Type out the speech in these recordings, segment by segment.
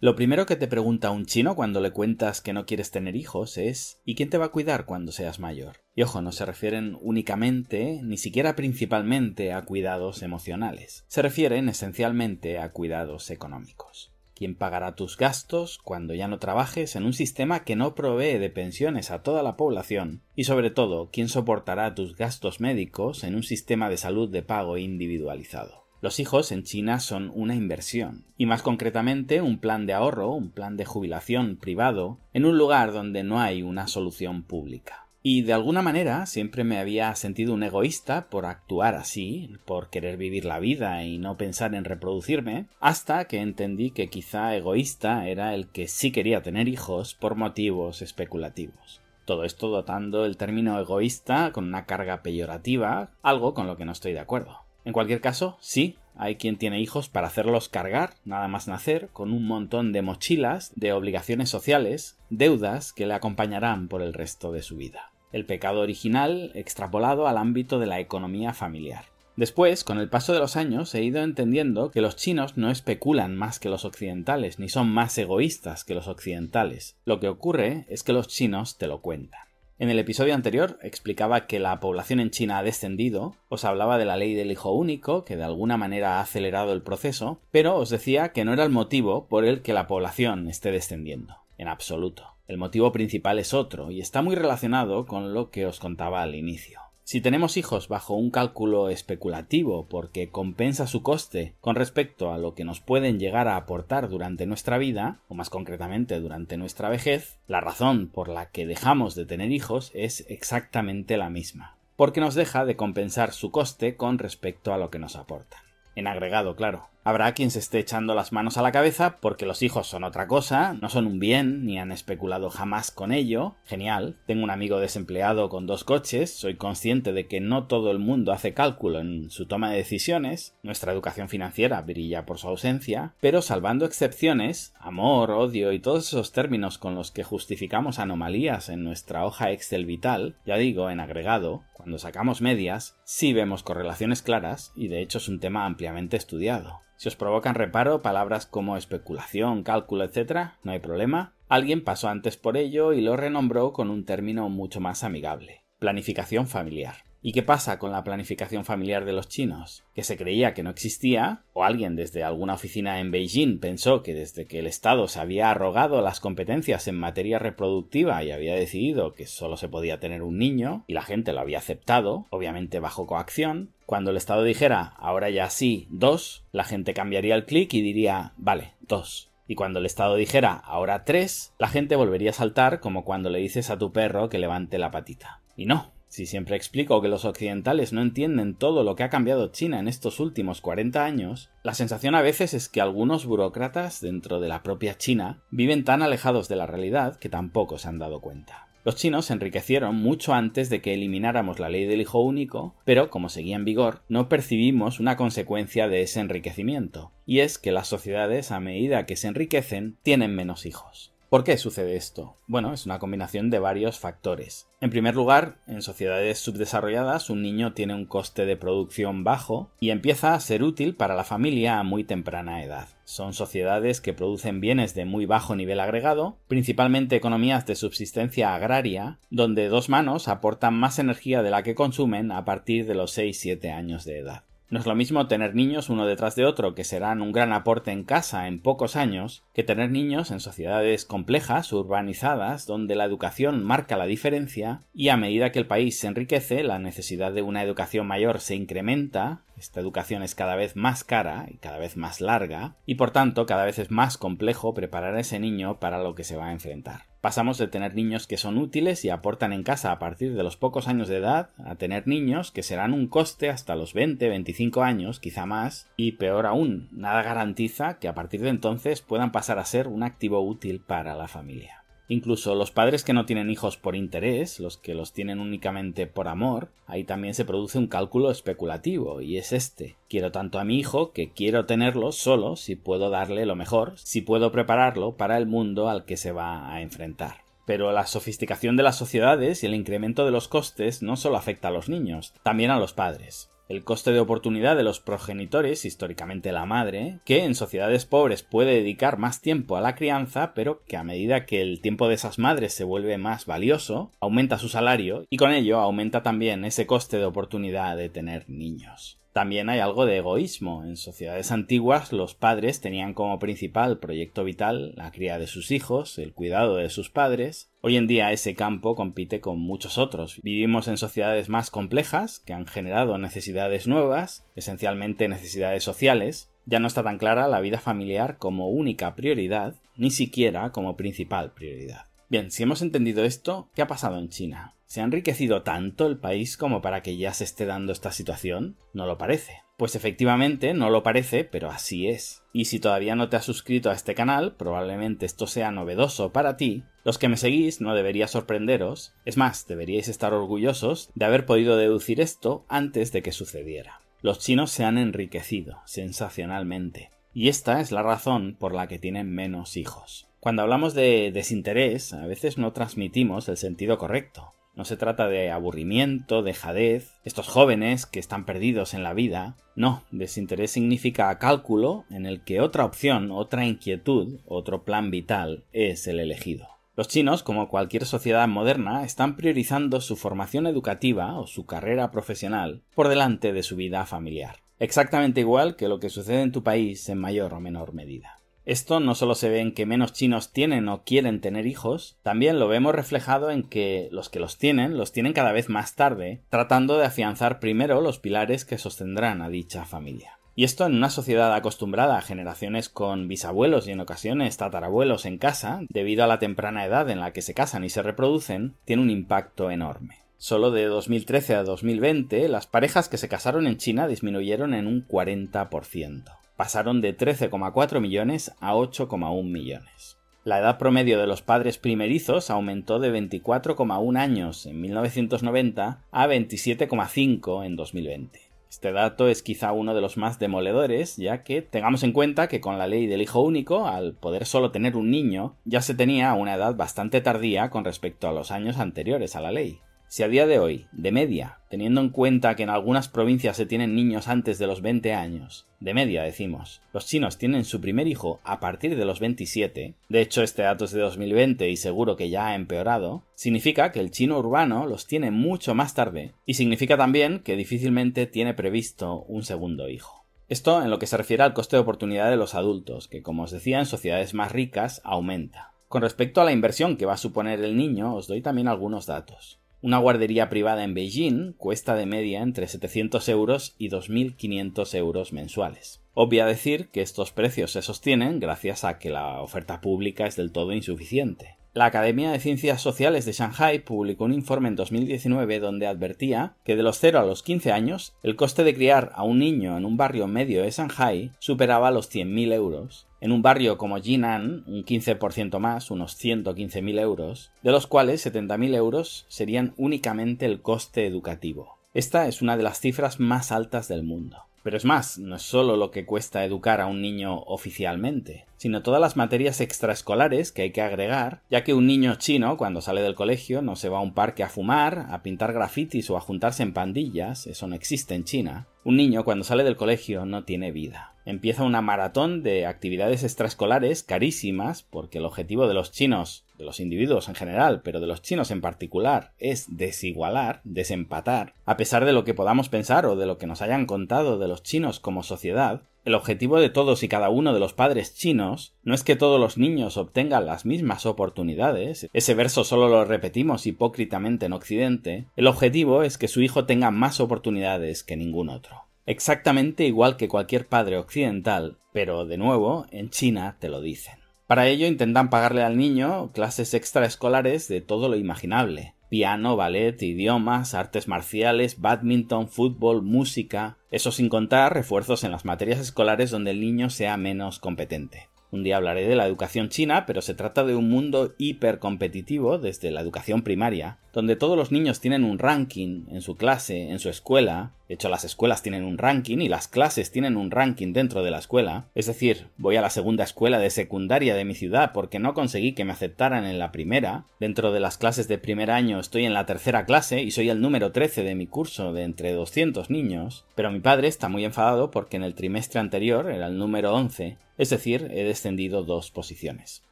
Lo primero que te pregunta un chino cuando le cuentas que no quieres tener hijos es ¿y quién te va a cuidar cuando seas mayor? Y ojo, no se refieren únicamente, ni siquiera principalmente a cuidados emocionales, se refieren esencialmente a cuidados económicos. ¿Quién pagará tus gastos cuando ya no trabajes en un sistema que no provee de pensiones a toda la población? Y sobre todo, ¿quién soportará tus gastos médicos en un sistema de salud de pago individualizado? Los hijos en China son una inversión, y más concretamente un plan de ahorro, un plan de jubilación privado, en un lugar donde no hay una solución pública. Y de alguna manera siempre me había sentido un egoísta por actuar así, por querer vivir la vida y no pensar en reproducirme, hasta que entendí que quizá egoísta era el que sí quería tener hijos por motivos especulativos. Todo esto dotando el término egoísta con una carga peyorativa, algo con lo que no estoy de acuerdo. En cualquier caso, sí, hay quien tiene hijos para hacerlos cargar, nada más nacer, con un montón de mochilas, de obligaciones sociales, deudas que le acompañarán por el resto de su vida. El pecado original extrapolado al ámbito de la economía familiar. Después, con el paso de los años, he ido entendiendo que los chinos no especulan más que los occidentales, ni son más egoístas que los occidentales. Lo que ocurre es que los chinos te lo cuentan. En el episodio anterior explicaba que la población en China ha descendido, os hablaba de la ley del hijo único, que de alguna manera ha acelerado el proceso, pero os decía que no era el motivo por el que la población esté descendiendo, en absoluto. El motivo principal es otro, y está muy relacionado con lo que os contaba al inicio. Si tenemos hijos bajo un cálculo especulativo porque compensa su coste con respecto a lo que nos pueden llegar a aportar durante nuestra vida, o más concretamente durante nuestra vejez, la razón por la que dejamos de tener hijos es exactamente la misma, porque nos deja de compensar su coste con respecto a lo que nos aportan. En agregado, claro. Habrá quien se esté echando las manos a la cabeza porque los hijos son otra cosa, no son un bien, ni han especulado jamás con ello. Genial. Tengo un amigo desempleado con dos coches, soy consciente de que no todo el mundo hace cálculo en su toma de decisiones, nuestra educación financiera brilla por su ausencia, pero salvando excepciones, amor, odio y todos esos términos con los que justificamos anomalías en nuestra hoja Excel vital, ya digo, en agregado, cuando sacamos medias, sí vemos correlaciones claras y de hecho es un tema ampliamente estudiado. Si os provocan reparo palabras como especulación, cálculo, etc., no hay problema. Alguien pasó antes por ello y lo renombró con un término mucho más amigable. Planificación familiar. ¿Y qué pasa con la planificación familiar de los chinos? Que se creía que no existía, o alguien desde alguna oficina en Beijing pensó que desde que el Estado se había arrogado las competencias en materia reproductiva y había decidido que solo se podía tener un niño, y la gente lo había aceptado, obviamente bajo coacción, cuando el Estado dijera ahora ya sí, dos, la gente cambiaría el clic y diría vale, dos. Y cuando el Estado dijera ahora tres, la gente volvería a saltar como cuando le dices a tu perro que levante la patita. Y no, si siempre explico que los occidentales no entienden todo lo que ha cambiado China en estos últimos 40 años, la sensación a veces es que algunos burócratas dentro de la propia China viven tan alejados de la realidad que tampoco se han dado cuenta. Los chinos se enriquecieron mucho antes de que elimináramos la ley del hijo único, pero como seguía en vigor, no percibimos una consecuencia de ese enriquecimiento, y es que las sociedades a medida que se enriquecen tienen menos hijos. ¿Por qué sucede esto? Bueno, es una combinación de varios factores. En primer lugar, en sociedades subdesarrolladas un niño tiene un coste de producción bajo y empieza a ser útil para la familia a muy temprana edad. Son sociedades que producen bienes de muy bajo nivel agregado, principalmente economías de subsistencia agraria, donde dos manos aportan más energía de la que consumen a partir de los 6-7 años de edad. No es lo mismo tener niños uno detrás de otro que serán un gran aporte en casa en pocos años que tener niños en sociedades complejas, urbanizadas, donde la educación marca la diferencia y a medida que el país se enriquece, la necesidad de una educación mayor se incrementa, esta educación es cada vez más cara y cada vez más larga y por tanto cada vez es más complejo preparar a ese niño para lo que se va a enfrentar. Pasamos de tener niños que son útiles y aportan en casa a partir de los pocos años de edad a tener niños que serán un coste hasta los 20, 25 años, quizá más, y peor aún, nada garantiza que a partir de entonces puedan pasar a ser un activo útil para la familia. Incluso los padres que no tienen hijos por interés, los que los tienen únicamente por amor, ahí también se produce un cálculo especulativo, y es este. Quiero tanto a mi hijo que quiero tenerlo solo si puedo darle lo mejor, si puedo prepararlo para el mundo al que se va a enfrentar. Pero la sofisticación de las sociedades y el incremento de los costes no solo afecta a los niños, también a los padres. El coste de oportunidad de los progenitores, históricamente la madre, que en sociedades pobres puede dedicar más tiempo a la crianza, pero que a medida que el tiempo de esas madres se vuelve más valioso, aumenta su salario y con ello aumenta también ese coste de oportunidad de tener niños. También hay algo de egoísmo. En sociedades antiguas los padres tenían como principal proyecto vital la cría de sus hijos, el cuidado de sus padres. Hoy en día ese campo compite con muchos otros. Vivimos en sociedades más complejas que han generado necesidades nuevas, esencialmente necesidades sociales. Ya no está tan clara la vida familiar como única prioridad, ni siquiera como principal prioridad. Bien, si hemos entendido esto, ¿qué ha pasado en China? ¿Se ha enriquecido tanto el país como para que ya se esté dando esta situación? No lo parece. Pues efectivamente no lo parece, pero así es. Y si todavía no te has suscrito a este canal, probablemente esto sea novedoso para ti, los que me seguís no debería sorprenderos, es más, deberíais estar orgullosos de haber podido deducir esto antes de que sucediera. Los chinos se han enriquecido, sensacionalmente. Y esta es la razón por la que tienen menos hijos. Cuando hablamos de desinterés, a veces no transmitimos el sentido correcto. No se trata de aburrimiento, dejadez, estos jóvenes que están perdidos en la vida. No, desinterés significa cálculo en el que otra opción, otra inquietud, otro plan vital es el elegido. Los chinos, como cualquier sociedad moderna, están priorizando su formación educativa o su carrera profesional por delante de su vida familiar. Exactamente igual que lo que sucede en tu país en mayor o menor medida. Esto no solo se ve en que menos chinos tienen o quieren tener hijos, también lo vemos reflejado en que los que los tienen los tienen cada vez más tarde, tratando de afianzar primero los pilares que sostendrán a dicha familia. Y esto en una sociedad acostumbrada a generaciones con bisabuelos y en ocasiones tatarabuelos en casa, debido a la temprana edad en la que se casan y se reproducen, tiene un impacto enorme. Solo de 2013 a 2020, las parejas que se casaron en China disminuyeron en un 40% pasaron de 13,4 millones a 8,1 millones. La edad promedio de los padres primerizos aumentó de 24,1 años en 1990 a 27,5 en 2020. Este dato es quizá uno de los más demoledores, ya que tengamos en cuenta que con la ley del hijo único, al poder solo tener un niño, ya se tenía una edad bastante tardía con respecto a los años anteriores a la ley. Si a día de hoy, de media, teniendo en cuenta que en algunas provincias se tienen niños antes de los 20 años, de media decimos, los chinos tienen su primer hijo a partir de los 27, de hecho este dato es de 2020 y seguro que ya ha empeorado, significa que el chino urbano los tiene mucho más tarde y significa también que difícilmente tiene previsto un segundo hijo. Esto en lo que se refiere al coste de oportunidad de los adultos, que como os decía en sociedades más ricas aumenta. Con respecto a la inversión que va a suponer el niño, os doy también algunos datos. Una guardería privada en Beijing cuesta de media entre 700 euros y 2.500 euros mensuales. Obvia decir que estos precios se sostienen gracias a que la oferta pública es del todo insuficiente. La Academia de Ciencias Sociales de Shanghai publicó un informe en 2019 donde advertía que de los 0 a los 15 años el coste de criar a un niño en un barrio medio de Shanghai superaba los 100.000 euros. En un barrio como Jinan, un 15% más, unos 115.000 euros, de los cuales 70.000 euros serían únicamente el coste educativo. Esta es una de las cifras más altas del mundo. Pero es más, no es solo lo que cuesta educar a un niño oficialmente, sino todas las materias extraescolares que hay que agregar, ya que un niño chino cuando sale del colegio no se va a un parque a fumar, a pintar grafitis o a juntarse en pandillas, eso no existe en China. Un niño cuando sale del colegio no tiene vida. Empieza una maratón de actividades extraescolares carísimas, porque el objetivo de los chinos de los individuos en general, pero de los chinos en particular, es desigualar, desempatar, a pesar de lo que podamos pensar o de lo que nos hayan contado de los chinos como sociedad, el objetivo de todos y cada uno de los padres chinos no es que todos los niños obtengan las mismas oportunidades, ese verso solo lo repetimos hipócritamente en Occidente, el objetivo es que su hijo tenga más oportunidades que ningún otro. Exactamente igual que cualquier padre occidental, pero de nuevo, en China te lo dicen. Para ello intentan pagarle al niño clases extraescolares de todo lo imaginable. Piano, ballet, idiomas, artes marciales, badminton, fútbol, música. Eso sin contar refuerzos en las materias escolares donde el niño sea menos competente. Un día hablaré de la educación china, pero se trata de un mundo hipercompetitivo desde la educación primaria, donde todos los niños tienen un ranking en su clase, en su escuela, de hecho las escuelas tienen un ranking y las clases tienen un ranking dentro de la escuela, es decir, voy a la segunda escuela de secundaria de mi ciudad porque no conseguí que me aceptaran en la primera, dentro de las clases de primer año estoy en la tercera clase y soy el número 13 de mi curso de entre 200 niños, pero mi padre está muy enfadado porque en el trimestre anterior era el número 11, es decir, he descendido dos posiciones.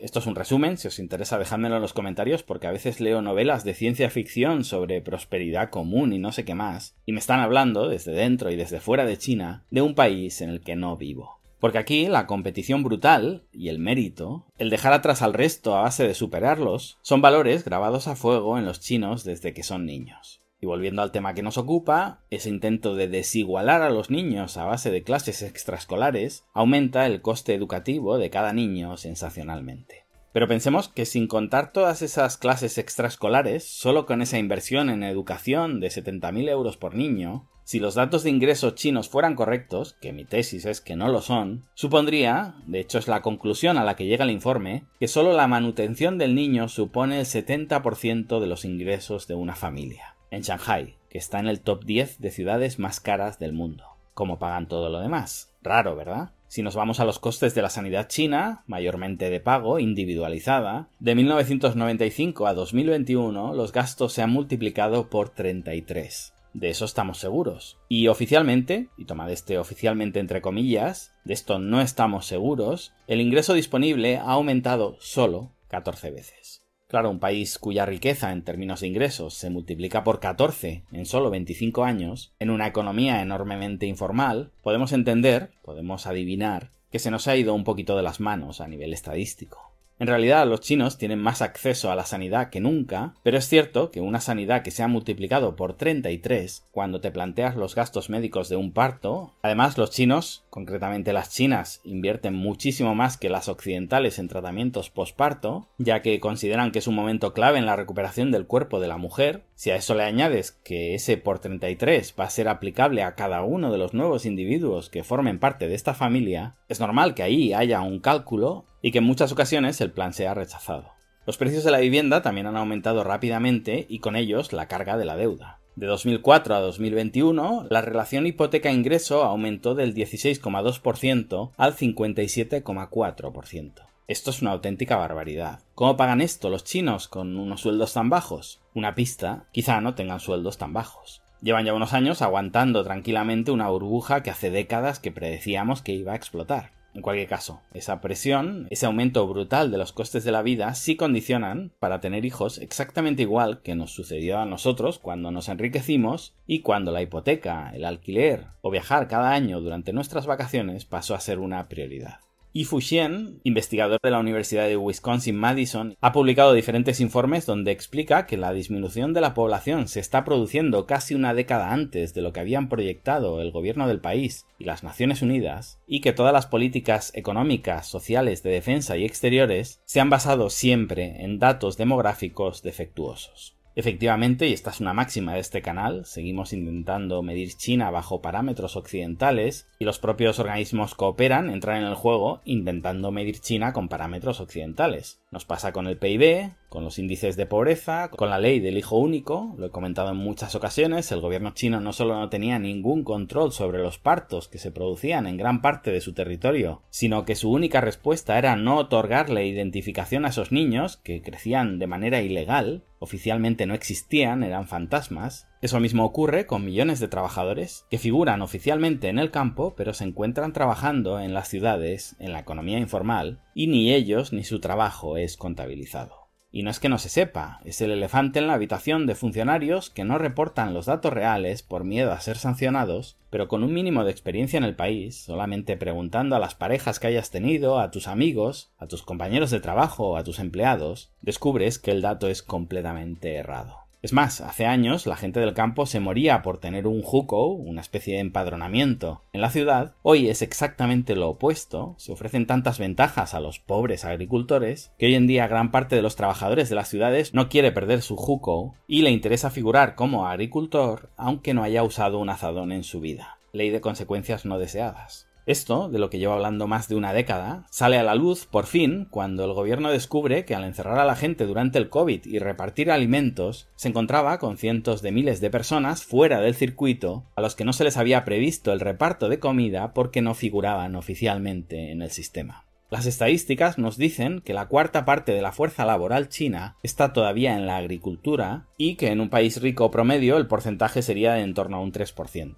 Esto es un resumen, si os interesa dejádmelo en los comentarios porque a veces leo novelas de ciencia ficción sobre prosperidad común y no sé qué más, y me están hablando desde dentro y desde fuera de China de un país en el que no vivo. Porque aquí la competición brutal y el mérito, el dejar atrás al resto a base de superarlos, son valores grabados a fuego en los chinos desde que son niños. Y volviendo al tema que nos ocupa, ese intento de desigualar a los niños a base de clases extraescolares aumenta el coste educativo de cada niño sensacionalmente. Pero pensemos que sin contar todas esas clases extraescolares, solo con esa inversión en educación de 70.000 euros por niño, si los datos de ingresos chinos fueran correctos, que mi tesis es que no lo son, supondría, de hecho es la conclusión a la que llega el informe, que solo la manutención del niño supone el 70% de los ingresos de una familia en Shanghai, que está en el top 10 de ciudades más caras del mundo. ¿Cómo pagan todo lo demás? Raro, ¿verdad? Si nos vamos a los costes de la sanidad china, mayormente de pago, individualizada, de 1995 a 2021 los gastos se han multiplicado por 33. De eso estamos seguros. Y oficialmente, y tomad este oficialmente entre comillas, de esto no estamos seguros, el ingreso disponible ha aumentado solo 14 veces. Claro, un país cuya riqueza en términos de ingresos se multiplica por 14 en solo 25 años, en una economía enormemente informal, podemos entender, podemos adivinar, que se nos ha ido un poquito de las manos a nivel estadístico. En realidad los chinos tienen más acceso a la sanidad que nunca, pero es cierto que una sanidad que se ha multiplicado por 33 cuando te planteas los gastos médicos de un parto, además los chinos, concretamente las chinas, invierten muchísimo más que las occidentales en tratamientos posparto, ya que consideran que es un momento clave en la recuperación del cuerpo de la mujer, si a eso le añades que ese por 33 va a ser aplicable a cada uno de los nuevos individuos que formen parte de esta familia, es normal que ahí haya un cálculo y que en muchas ocasiones el plan sea rechazado. Los precios de la vivienda también han aumentado rápidamente y con ellos la carga de la deuda. De 2004 a 2021, la relación hipoteca-ingreso aumentó del 16,2% al 57,4%. Esto es una auténtica barbaridad. ¿Cómo pagan esto los chinos con unos sueldos tan bajos? Una pista, quizá no tengan sueldos tan bajos. Llevan ya unos años aguantando tranquilamente una burbuja que hace décadas que predecíamos que iba a explotar. En cualquier caso, esa presión, ese aumento brutal de los costes de la vida, sí condicionan para tener hijos exactamente igual que nos sucedió a nosotros cuando nos enriquecimos y cuando la hipoteca, el alquiler o viajar cada año durante nuestras vacaciones pasó a ser una prioridad. Y Fuxian, investigador de la Universidad de Wisconsin-Madison, ha publicado diferentes informes donde explica que la disminución de la población se está produciendo casi una década antes de lo que habían proyectado el gobierno del país y las Naciones Unidas, y que todas las políticas económicas, sociales, de defensa y exteriores se han basado siempre en datos demográficos defectuosos. Efectivamente, y esta es una máxima de este canal, seguimos intentando medir China bajo parámetros occidentales y los propios organismos cooperan, entran en el juego intentando medir China con parámetros occidentales. Nos pasa con el PIB, con los índices de pobreza, con la ley del hijo único, lo he comentado en muchas ocasiones, el gobierno chino no solo no tenía ningún control sobre los partos que se producían en gran parte de su territorio, sino que su única respuesta era no otorgarle identificación a esos niños, que crecían de manera ilegal, oficialmente no existían, eran fantasmas. Eso mismo ocurre con millones de trabajadores que figuran oficialmente en el campo, pero se encuentran trabajando en las ciudades, en la economía informal, y ni ellos ni su trabajo es contabilizado. Y no es que no se sepa, es el elefante en la habitación de funcionarios que no reportan los datos reales por miedo a ser sancionados, pero con un mínimo de experiencia en el país, solamente preguntando a las parejas que hayas tenido, a tus amigos, a tus compañeros de trabajo a tus empleados, descubres que el dato es completamente errado. Es más, hace años la gente del campo se moría por tener un juco, una especie de empadronamiento, en la ciudad. Hoy es exactamente lo opuesto. Se ofrecen tantas ventajas a los pobres agricultores que hoy en día gran parte de los trabajadores de las ciudades no quiere perder su juco y le interesa figurar como agricultor aunque no haya usado un azadón en su vida. Ley de consecuencias no deseadas. Esto, de lo que llevo hablando más de una década, sale a la luz, por fin, cuando el gobierno descubre que al encerrar a la gente durante el COVID y repartir alimentos, se encontraba con cientos de miles de personas fuera del circuito a los que no se les había previsto el reparto de comida porque no figuraban oficialmente en el sistema. Las estadísticas nos dicen que la cuarta parte de la fuerza laboral china está todavía en la agricultura y que en un país rico promedio el porcentaje sería de en torno a un 3%.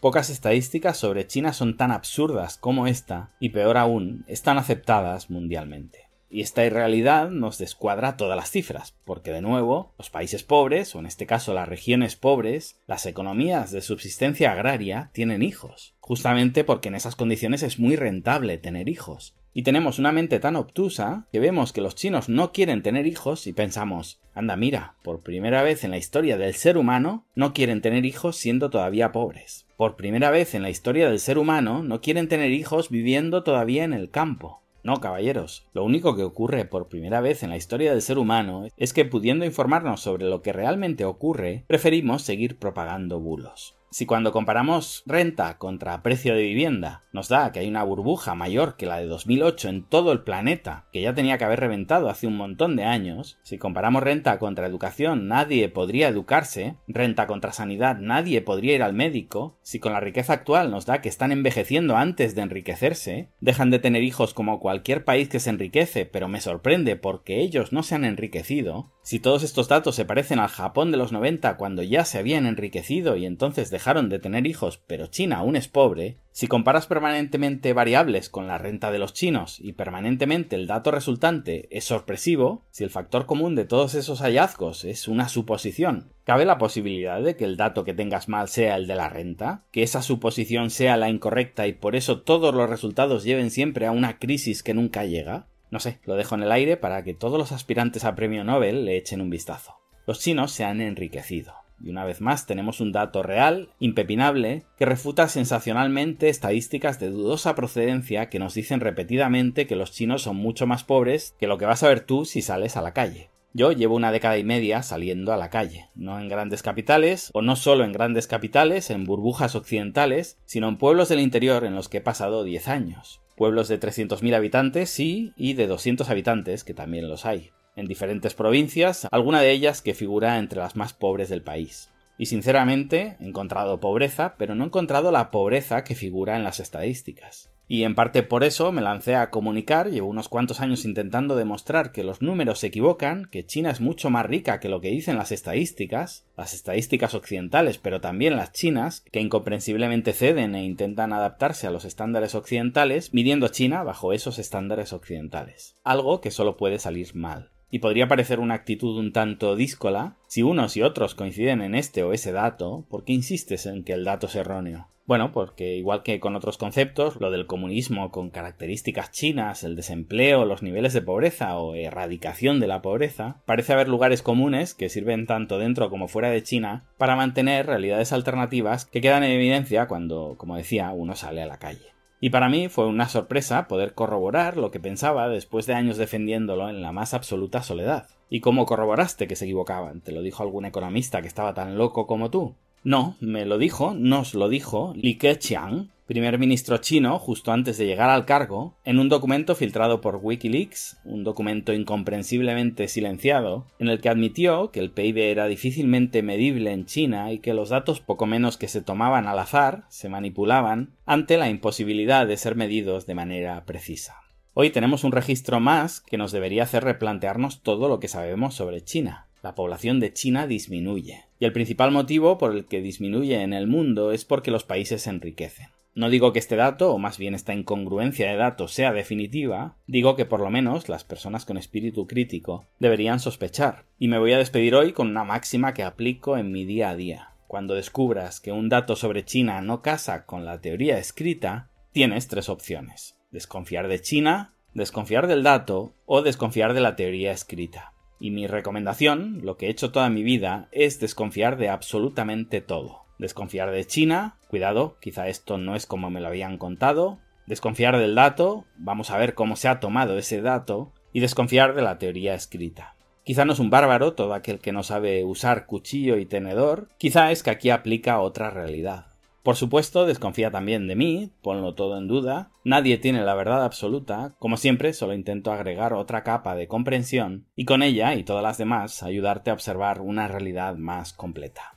Pocas estadísticas sobre China son tan absurdas como esta, y peor aún, están aceptadas mundialmente. Y esta irrealidad nos descuadra todas las cifras, porque de nuevo, los países pobres, o en este caso las regiones pobres, las economías de subsistencia agraria, tienen hijos, justamente porque en esas condiciones es muy rentable tener hijos. Y tenemos una mente tan obtusa que vemos que los chinos no quieren tener hijos y pensamos, anda mira, por primera vez en la historia del ser humano no quieren tener hijos siendo todavía pobres. Por primera vez en la historia del ser humano no quieren tener hijos viviendo todavía en el campo. No, caballeros, lo único que ocurre por primera vez en la historia del ser humano es que pudiendo informarnos sobre lo que realmente ocurre, preferimos seguir propagando bulos. Si cuando comparamos renta contra precio de vivienda nos da que hay una burbuja mayor que la de 2008 en todo el planeta, que ya tenía que haber reventado hace un montón de años, si comparamos renta contra educación nadie podría educarse, renta contra sanidad nadie podría ir al médico, si con la riqueza actual nos da que están envejeciendo antes de enriquecerse, dejan de tener hijos como cualquier país que se enriquece, pero me sorprende porque ellos no se han enriquecido, si todos estos datos se parecen al Japón de los 90 cuando ya se habían enriquecido y entonces de tener hijos, pero China aún es pobre, si comparas permanentemente variables con la renta de los chinos y permanentemente el dato resultante es sorpresivo, si el factor común de todos esos hallazgos es una suposición, ¿cabe la posibilidad de que el dato que tengas mal sea el de la renta? ¿Que esa suposición sea la incorrecta y por eso todos los resultados lleven siempre a una crisis que nunca llega? No sé, lo dejo en el aire para que todos los aspirantes a premio Nobel le echen un vistazo. Los chinos se han enriquecido. Y una vez más tenemos un dato real, impepinable, que refuta sensacionalmente estadísticas de dudosa procedencia que nos dicen repetidamente que los chinos son mucho más pobres que lo que vas a ver tú si sales a la calle. Yo llevo una década y media saliendo a la calle, no en grandes capitales, o no solo en grandes capitales, en burbujas occidentales, sino en pueblos del interior en los que he pasado 10 años. Pueblos de 300.000 habitantes, sí, y de 200 habitantes, que también los hay. En diferentes provincias, alguna de ellas que figura entre las más pobres del país. Y sinceramente, he encontrado pobreza, pero no he encontrado la pobreza que figura en las estadísticas. Y en parte por eso me lancé a comunicar, llevo unos cuantos años intentando demostrar que los números se equivocan, que China es mucho más rica que lo que dicen las estadísticas, las estadísticas occidentales, pero también las chinas, que incomprensiblemente ceden e intentan adaptarse a los estándares occidentales, midiendo China bajo esos estándares occidentales. Algo que solo puede salir mal. Y podría parecer una actitud un tanto díscola, si unos y otros coinciden en este o ese dato, ¿por qué insistes en que el dato es erróneo? Bueno, porque igual que con otros conceptos, lo del comunismo con características chinas, el desempleo, los niveles de pobreza o erradicación de la pobreza, parece haber lugares comunes que sirven tanto dentro como fuera de China para mantener realidades alternativas que quedan en evidencia cuando, como decía, uno sale a la calle. Y para mí fue una sorpresa poder corroborar lo que pensaba después de años defendiéndolo en la más absoluta soledad. ¿Y cómo corroboraste que se equivocaban? ¿Te lo dijo algún economista que estaba tan loco como tú? No, me lo dijo, nos lo dijo Li Keqiang, primer ministro chino justo antes de llegar al cargo, en un documento filtrado por Wikileaks, un documento incomprensiblemente silenciado, en el que admitió que el PIB era difícilmente medible en China y que los datos poco menos que se tomaban al azar, se manipulaban, ante la imposibilidad de ser medidos de manera precisa. Hoy tenemos un registro más que nos debería hacer replantearnos todo lo que sabemos sobre China la población de China disminuye. Y el principal motivo por el que disminuye en el mundo es porque los países se enriquecen. No digo que este dato, o más bien esta incongruencia de datos, sea definitiva, digo que por lo menos las personas con espíritu crítico deberían sospechar. Y me voy a despedir hoy con una máxima que aplico en mi día a día. Cuando descubras que un dato sobre China no casa con la teoría escrita, tienes tres opciones. Desconfiar de China, desconfiar del dato o desconfiar de la teoría escrita. Y mi recomendación, lo que he hecho toda mi vida, es desconfiar de absolutamente todo. Desconfiar de China, cuidado, quizá esto no es como me lo habían contado. Desconfiar del dato, vamos a ver cómo se ha tomado ese dato. Y desconfiar de la teoría escrita. Quizá no es un bárbaro todo aquel que no sabe usar cuchillo y tenedor, quizá es que aquí aplica otra realidad. Por supuesto, desconfía también de mí, ponlo todo en duda, nadie tiene la verdad absoluta, como siempre solo intento agregar otra capa de comprensión y con ella y todas las demás ayudarte a observar una realidad más completa.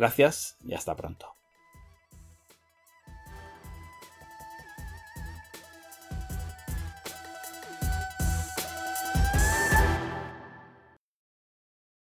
Gracias y hasta pronto.